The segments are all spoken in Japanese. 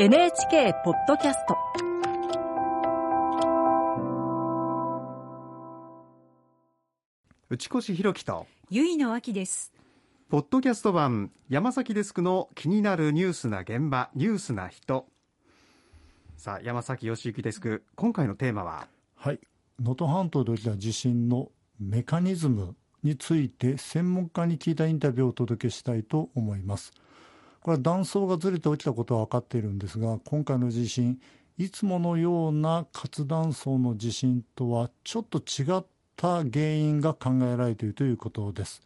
NHK ポッドキャスト。内越弘樹と。ゆいのあきです。ポッドキャスト版山崎デスクの気になるニュースな現場ニュースな人。さあ山崎義之デスク今回のテーマは？はい。能登半島で起きた地震のメカニズムについて専門家に聞いたインタビューをお届けしたいと思いますこれは断層がずれて起きたことは分かっているんですが今回の地震いつものような活断層の地震とはちょっと違った原因が考えられているということです。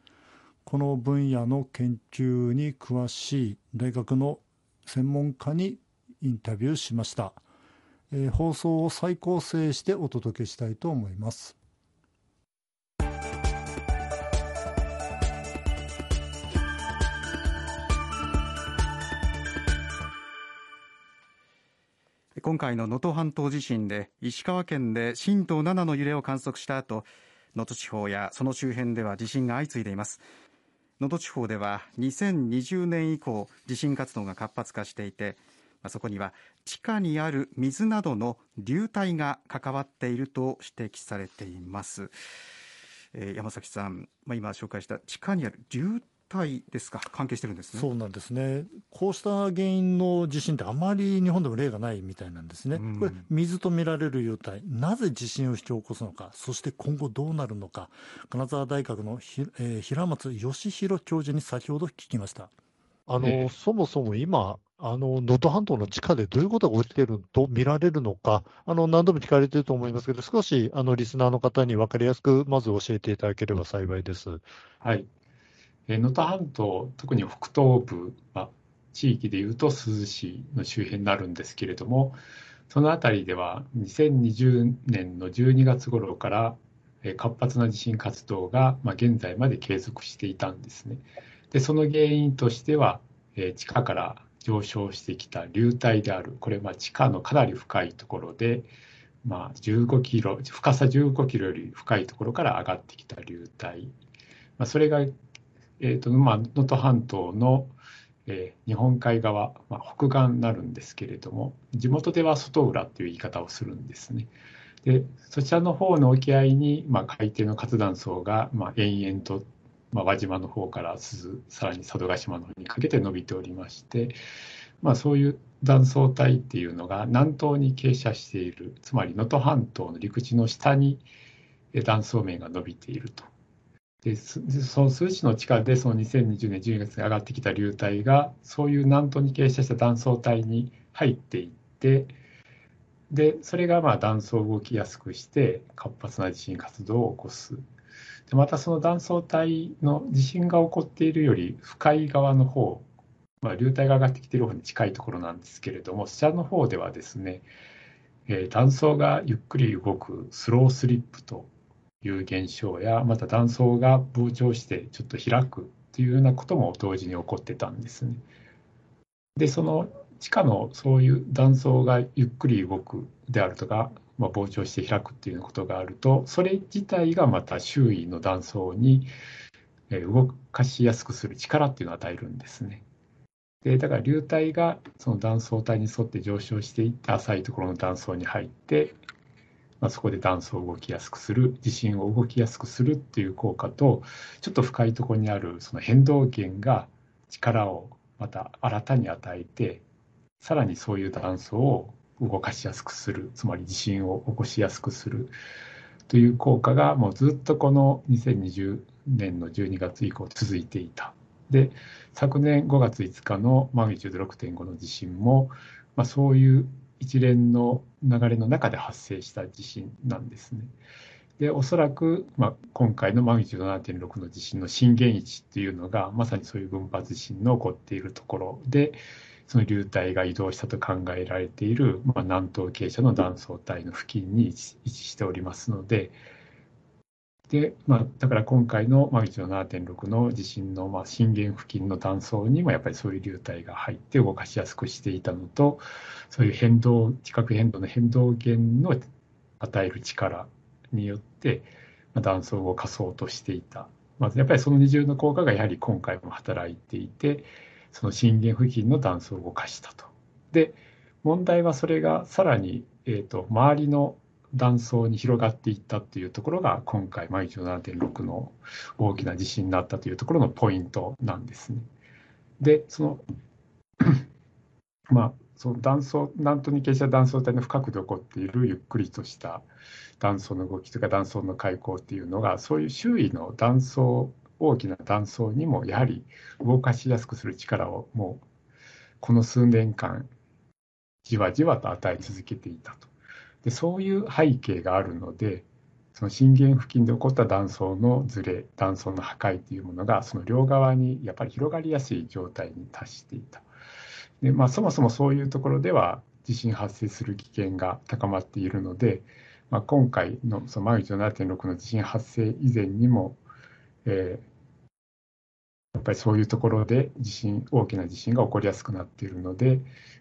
この分野の研究に詳しい大学の専門家にインタビューしました、えー、放送を再構成してお届けしたいと思います。今回の能登半島地震で石川県で震度7の揺れを観測した後能登地方やその周辺では地震が相次いでいます。能登地方では2020年以降地震活動が活発化していてそこには地下にある水などの流体が関わっていると指摘されています、えー、山崎さん、まあ、今紹介した地下にある流体ですか、関係してるんですね。そうなんですね、こうした原因の地震って、あまり日本でも例がないみたいなんですね、これ、水と見られる流体、なぜ地震を引き起こすのか、そして今後どうなるのか、金沢大学のひ、えー、平松義弘教授に先ほど聞きました。あの、そもそも今、あの、能登半島の地下でどういうことが起きていると見られるのか、あの、何度も聞かれていると思いますけど、少し、あの、リスナーの方に分かりやすく、まず教えていただければ幸いです。はい。能登半島、特に北東部、まあ、地域でいうと珠洲市の周辺になるんですけれども、その辺りでは2020年の12月頃から活発な地震活動が、ま、現在まで継続していたんですね。で、その原因としては、え地下から上昇してきた流体である、これ、ま地下のかなり深いところで、まあ、15キロ、深さ15キロより深いところから上がってきた流体、まあ、それがえーとまあ、能登半島の、えー、日本海側、まあ、北岸になるんですけれども、地元では外浦という言い方をするんですね。でそちらの方の沖合に、まあ、海底の活断層が、まあ、延々と、まあ、輪島の方から鈴、さらに佐渡島の方にかけて伸びておりまして、まあ、そういう断層帯っていうのが南東に傾斜している、つまり能登半島の陸地の下に断層面が伸びていると。でその数値の地下でその2020年12月に上がってきた流体がそういう南東に傾斜した断層帯に入っていってでそれがまあ断層を動きやすくして活発な地震活動を起こす。でまたその断層帯の地震が起こっているより深い側の方、まあ、流体が上がってきている方に近いところなんですけれどもそちらの方ではですね、えー、断層がゆっくり動くスロースリップという現象や、また断層が膨張してちょっと開くというようなことも同時に起こってたんですね。で、その地下のそういう断層がゆっくり動くであるとか、まあ、膨張して開くっていうことがあると、それ自体がまた周囲の断層に動かしやすくする力っていうのを与えるんですね。でだから流体がその断層帯に沿って上昇していって浅いところの断層に入ってまあ、そこで断層を動きやすくする、地震を動きやすくするっていう効果と、ちょっと深いところにあるその変動源が力をまた新たに与えて、さらにそういう断層を動かしやすくする、つまり地震を起こしやすくするという効果がもうずっとこの2020年の12月以降続いていた。で、昨年5月5日のマグニチュード6.5の地震も、まあ、そういう一連の流れの中で発生した地震なんですね。でおそらく、まあ、今回のマグニチュード7.6の地震の震源位置っていうのがまさにそういう群発地震の起こっているところでその流体が移動したと考えられている、まあ、南東傾斜の断層帯の付近に位置しておりますの、で、まあ、だから今回のマグニチュード7.6の地震のまあ震源付近の断層にもやっぱりそういう流体が入って動かしやすくしていたのと、そういう変動、地殻変動の変動源の与える力によって、まあ、断層を動かそうとしていた。まずやっぱりその二重の効果がやはり今回も働いていて、その震源付近の断層を動かしたと。で、問題はそれがさらに、えーと、周りの断層に広がっていったっていうところが今回マグニチュード7.6の大きな地震になったというところのポイントなんですね。でそのまあその断層南東に傾斜断層帯の深くで起こっているゆっくりとした断層の動きというか断層の開口っていうのがそういう周囲の断層大きな断層にもやはり動かしやすくする力をもうこの数年間じわじわと与え続けていたと。でそういう背景があるのでその震源付近で起こった断層のずれ断層の破壊というものがその両側にやっぱり広がりやすい状態に達していた。でまあ、そもそもそういうところでは地震発生する危険が高まっているので、まあ、今回のそのマグニチュード7.6の地震発生以前にも、えー、やっぱりそういうところで地震、大きな地震が起こりやすくなっているので、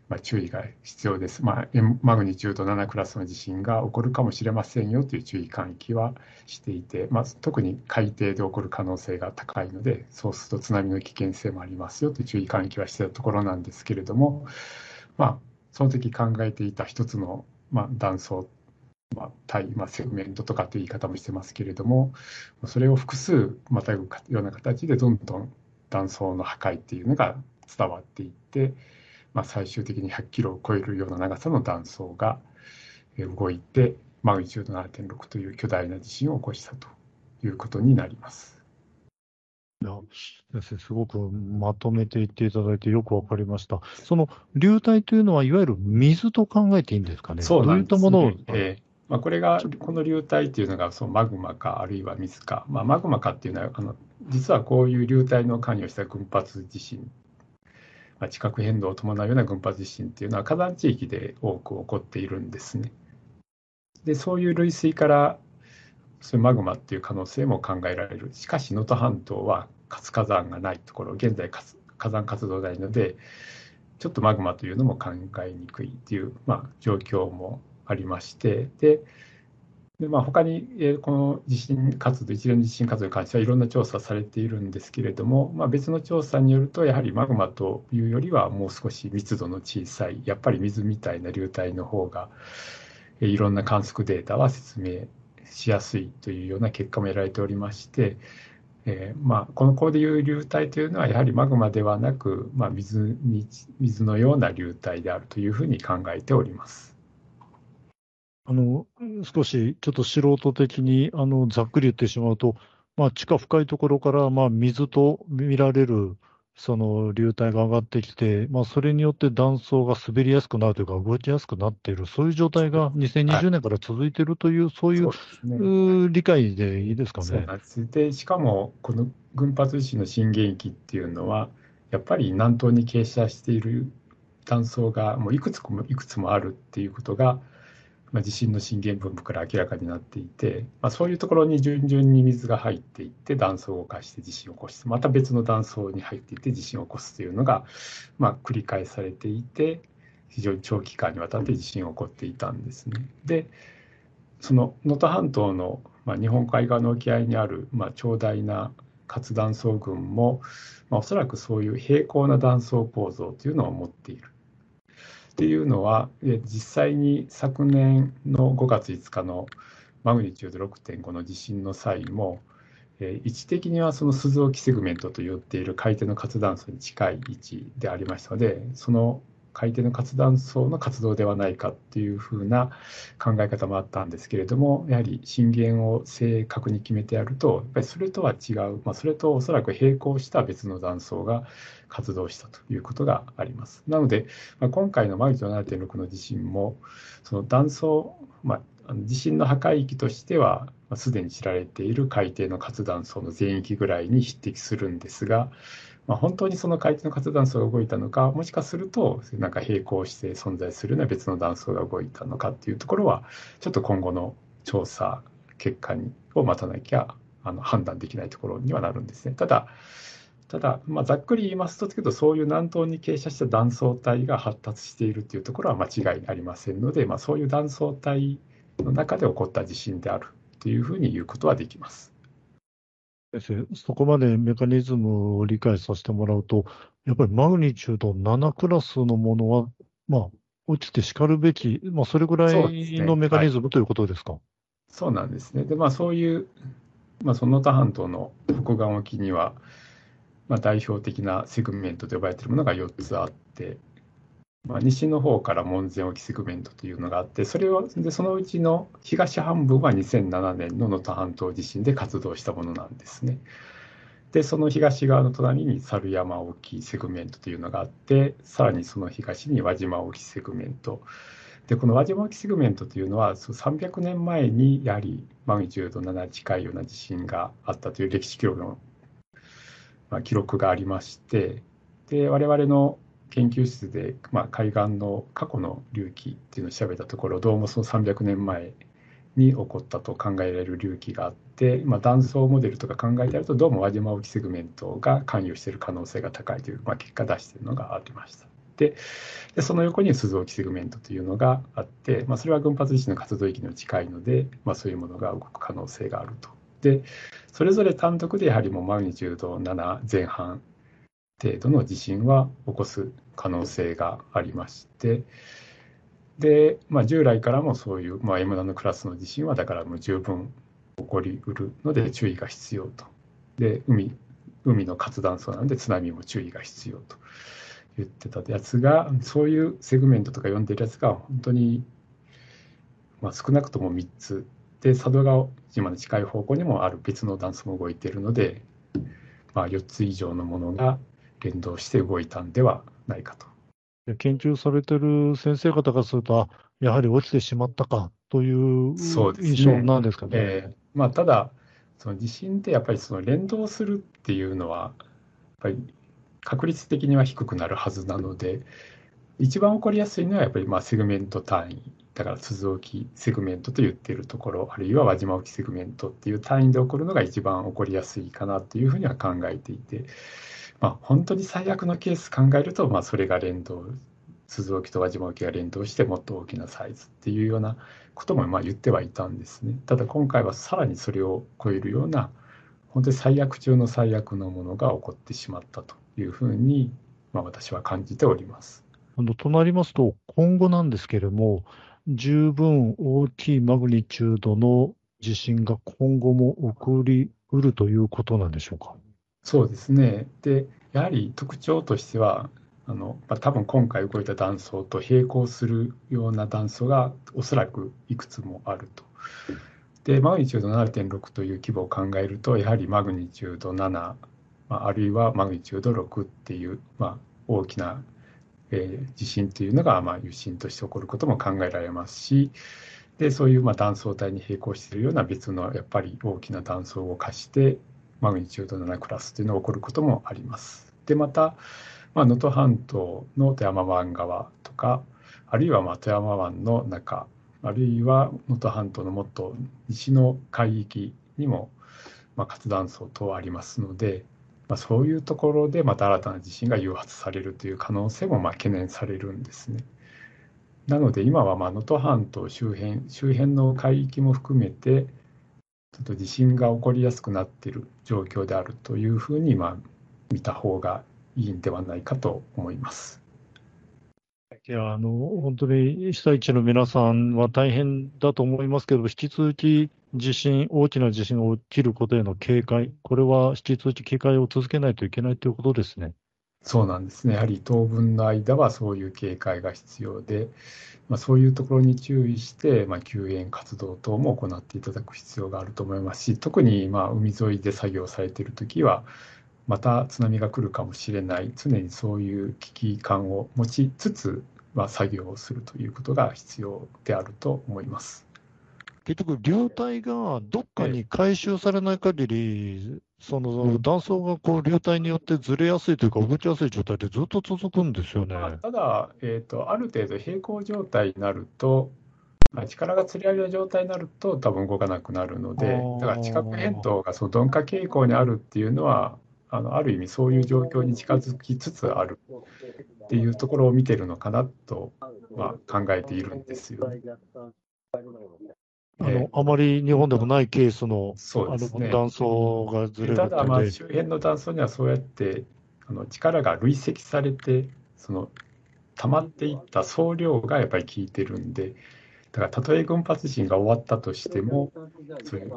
まあ、注意が必要です。まあ、マグニチュード7クラスの地震が起こるかもしれませんよという注意喚起はしていて、まあ、特に海底で起こる可能性が高いので、そうすると津波の危険性もありますよという注意喚起はしていたところなんですけれども、まあ、その時考えていた一つの、まあ、断層まあ、対、まあ、セグメントとかという言い方もしてますけれども、それを複数またぐような形でどんどん断層の破壊っていうのが伝わっていって、まあ、最終的に100キロを超えるような長さの断層が動いてマグニチュード7.6という巨大な地震を起こしたということになります。いや先生、すごくまとめていっていただいてよくわかりました。その流体というのは、いわゆる水と考えていいんですかね。そうなんです、ね、どういったものを、えーまあ、これが、この流体というのがそのマグマか、あるいは水か、まあ、マグマかっていうのはあの、実はこういう流体の関与した群発地震、まあ、地殻変動を伴うような群発地震っていうのは火山地域で多く起こっているんですね。で、そういう類推からそういうマグマっていう可能性も考えられる。しかし、能登半島は活火山がないところ、現在火山活動ないので、ちょっとマグマというのも考えにくいっていう、まあ、状況もありまして、で、でまあ、他に、え、この地震活動、一連の地震活動に関してはいろんな調査されているんですけれども、まあ、別の調査によると、やはりマグマというよりはもう少し密度の小さい、やっぱり水みたいな流体の方が、え、いろんな観測データは説明しやすいというような結果も得られておりまして、えーまあ、このこでいう流体というのは、やはりマグマではなく、まあ水に、水のような流体であるというふうに考えております。あの、少しちょっと素人的に、あの、ざっくり言ってしまうと、まあ、地下深いところから、まあ、水と見られる、その流体が上がってきて、まあ、それによって断層が滑りやすくなるというか、動きやすくなっている、そういう状態が2020年から続いているという、はい、そういう、ね、理解でいいですかね。でしかも、この群発地震の震源域っていうのは、やっぱり南東に傾斜している断層がもういくつもいくつもあるっていうことが、まあ、地震の震源分布から明らかになっていて、まあ、そういうところに順々に水が入っていって断層を動かして地震を起こすまた別の断層に入っていって地震を起こすというのが、まあ、繰り返されていて非常に長期間にわたって地震が起こっていたんですね。でその能登半島の、まあ、日本海側の沖合にある、まあ、長大な活断層群も、まあ、おそらくそういう平行な断層構造というのを持っている。っていうのは、実際に昨年の5月5日のマグニチュード6.5の地震の際も、位置的にはその鈴置セグメントと言っている海底の活断層に近い位置でありましたので、その海底の活断層の活動ではないかっていうふうな考え方もあったんですけれども、やはり震源を正確に決めてやると、やっぱりそれとは違う、まあ、それとおそらく並行した別の断層が活動したということがあります。なので、まあ、今回のマグニチュード7.6の地震も、その断層、まあ、地震の破壊域としては、すでに知られている海底の活断層の全域ぐらいに匹敵するんですが、まあ、本当にその海底の活断層が動いたのか、もしかすると、なんか並行して存在するような別の断層が動いたのかっていうところは、ちょっと今後の調査結果にを待たなきゃあの判断できないところにはなるんですね。ただ、ただ、まあ、ざっくり言いますと、けどそういう南東に傾斜した断層帯が発達しているというところは間違いありませんので、まあ、そういう断層帯の中で起こった地震であるというふうに言うことはできます。先生、そこまでメカニズムを理解させてもらうと、やっぱりマグニチュード7クラスのものは、まあ、落ちてしかるべき、まあ、それぐらいのメカニズム、ということですか？そうなんですね。で、まあ、そういう、まあ、能登半島の北岸沖には、まあ、代表的なセグメントと呼ばれているものが4つあって、まあ、西の方から門前沖セグメントというのがあって、それはでそのうちの東半分は2007年の能登半島地震で活動したものなんですね。で、その東側の隣に猿山沖セグメントというのがあって、さらにその東に輪島沖セグメント。で、この輪島沖セグメントというのは、300年前にやはりマグニチュード7近いような地震があったという歴史記録の、まあ、記録がありまして、で、我々の研究室で、まあ、海岸の過去の隆起っていうのを調べたところ、どうもその300年前に起こったと考えられる隆起があって、まあ、断層モデルとか考えてあるとどうも輪島沖セグメントが関与している可能性が高いという、まあ、結果出しているのがありました。でその横に鈴沖セグメントというのがあって、まあ、それは群発地震の活動域に近いので、まあ、そういうものが動く可能性があると。でそれぞれ単独でやはりもうマグニチュード7前半程度の地震は起こす可能性がありまして、で、まあ、従来からもそういう、まあ、M7 クラスの地震は、だからもう十分起こりうるので注意が必要と。で、海、海の活断層なので津波も注意が必要と言ってたやつが、そういうセグメントとか読んでるやつが、本当に、まあ、少なくとも3つ。で、佐渡川島の近い方向にもある別の断層も動いているので、まあ、4つ以上のものが連動して動いたんではないかと。研究されてる先生方がすると、やはり落ちてしまったかという印象なんですかね。ねえー、まあ、ただ、その地震ってやっぱりその連動するっていうのは、やっぱり確率的には低くなるはずなので、一番起こりやすいのはやっぱりまあセグメント単位、だから珠洲沖セグメントと言っているところ、あるいは輪島沖セグメントっていう単位で起こるのが一番起こりやすいかなというふうには考えていて、まあ、本当に最悪のケース考えると、まあ、それが連動、珠洲沖と輪島沖が連動してもっと大きなサイズっていうようなこともまあ言ってはいたんですね。ただ今回はさらにそれを超えるような、本当に最悪中の最悪のものが起こってしまったというふうに、まあ、私は感じております。あのとなりますと、今後なんですけれども、十分大きいマグニチュードの地震が今後も起こりうるということなんでしょうか？そうですね。で、やはり特徴としては、あのまあ、多分今回動いた断層と並行するような断層がおそらくいくつもあると。で、マグニチュード7.6という規模を考えると、やはりマグニチュード7、まあ、あるいはマグニチュード6っていう、まあ、大きな、えー、地震というのが、まあ、余震として起こることも考えられますし、でそういうまあ断層帯に並行しているような別のやっぱり大きな断層を化してマグニチュード7クラスというのが起こることもあります。で、また、まあ、能登半島の富山湾側とか、あるいはまあ富山湾の中、あるいは能登半島のもっと西の海域にも、まあ、活断層等ありますので、まあ、そういうところでまた新たな地震が誘発されるという可能性もまあ懸念されるんですね。なので今は能登半島周辺周辺の海域も含めてちょっと地震が起こりやすくなっている状況であるというふうに、まあ、見た方がいいんではないかと思います。いや、あの、本当に被災地の皆さんは大変だと思いますけど、引き続き地震、大きな地震が起きることへの警戒、これは引き続き警戒を続けないといけないということですね。そうなんですね。やはり当分の間はそういう警戒が必要で、まあ、そういうところに注意して、まあ、救援活動等も行っていただく必要があると思いますし、特にまあ海沿いで作業されているときは、また津波が来るかもしれない、常にそういう危機感を持ちつつ、まあ、作業をするということが必要であると思います。結局、流体がどっかに回収されない限り、その断層がこう流体によってずれやすいというか、動きやすい状態でずっと続くんですよね。ただ、えーと、ある程度平行状態になると、まあ、力が釣り上げる状態になると、多分動かなくなるので、だから地殻変動がその鈍化傾向にあるっていうのは、あのある意味そういう状況に近づきつつあるっていうところを見てるのかなと、まあ、考えているんですよ。あの、あまり日本でもないケースのそうですね、断層がずれるただ、まあ、周辺の断層にはそうやってあの力が累積されて、その溜まっていった総量がやっぱり効いてるんで、だからたとえ群発地震が終わったとしても、そういう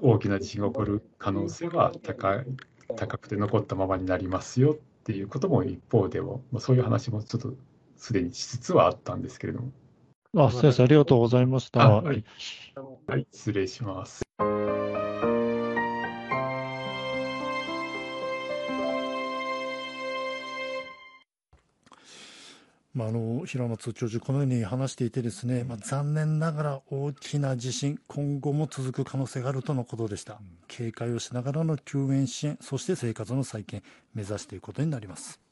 大きな地震が起こる可能性は高い高くて残ったままになりますよっていうことも一方でも、そういう話もちょっとすでにしつつはあったんですけれども。あ先生、ありがとうございました。はい、はい、失礼します。まあ、あの平松教授、このように話していてですね、まあ、残念ながら大きな地震、今後も続く可能性があるとのことでした。警戒をしながらの救援支援、そして生活の再建、目指していくことになります。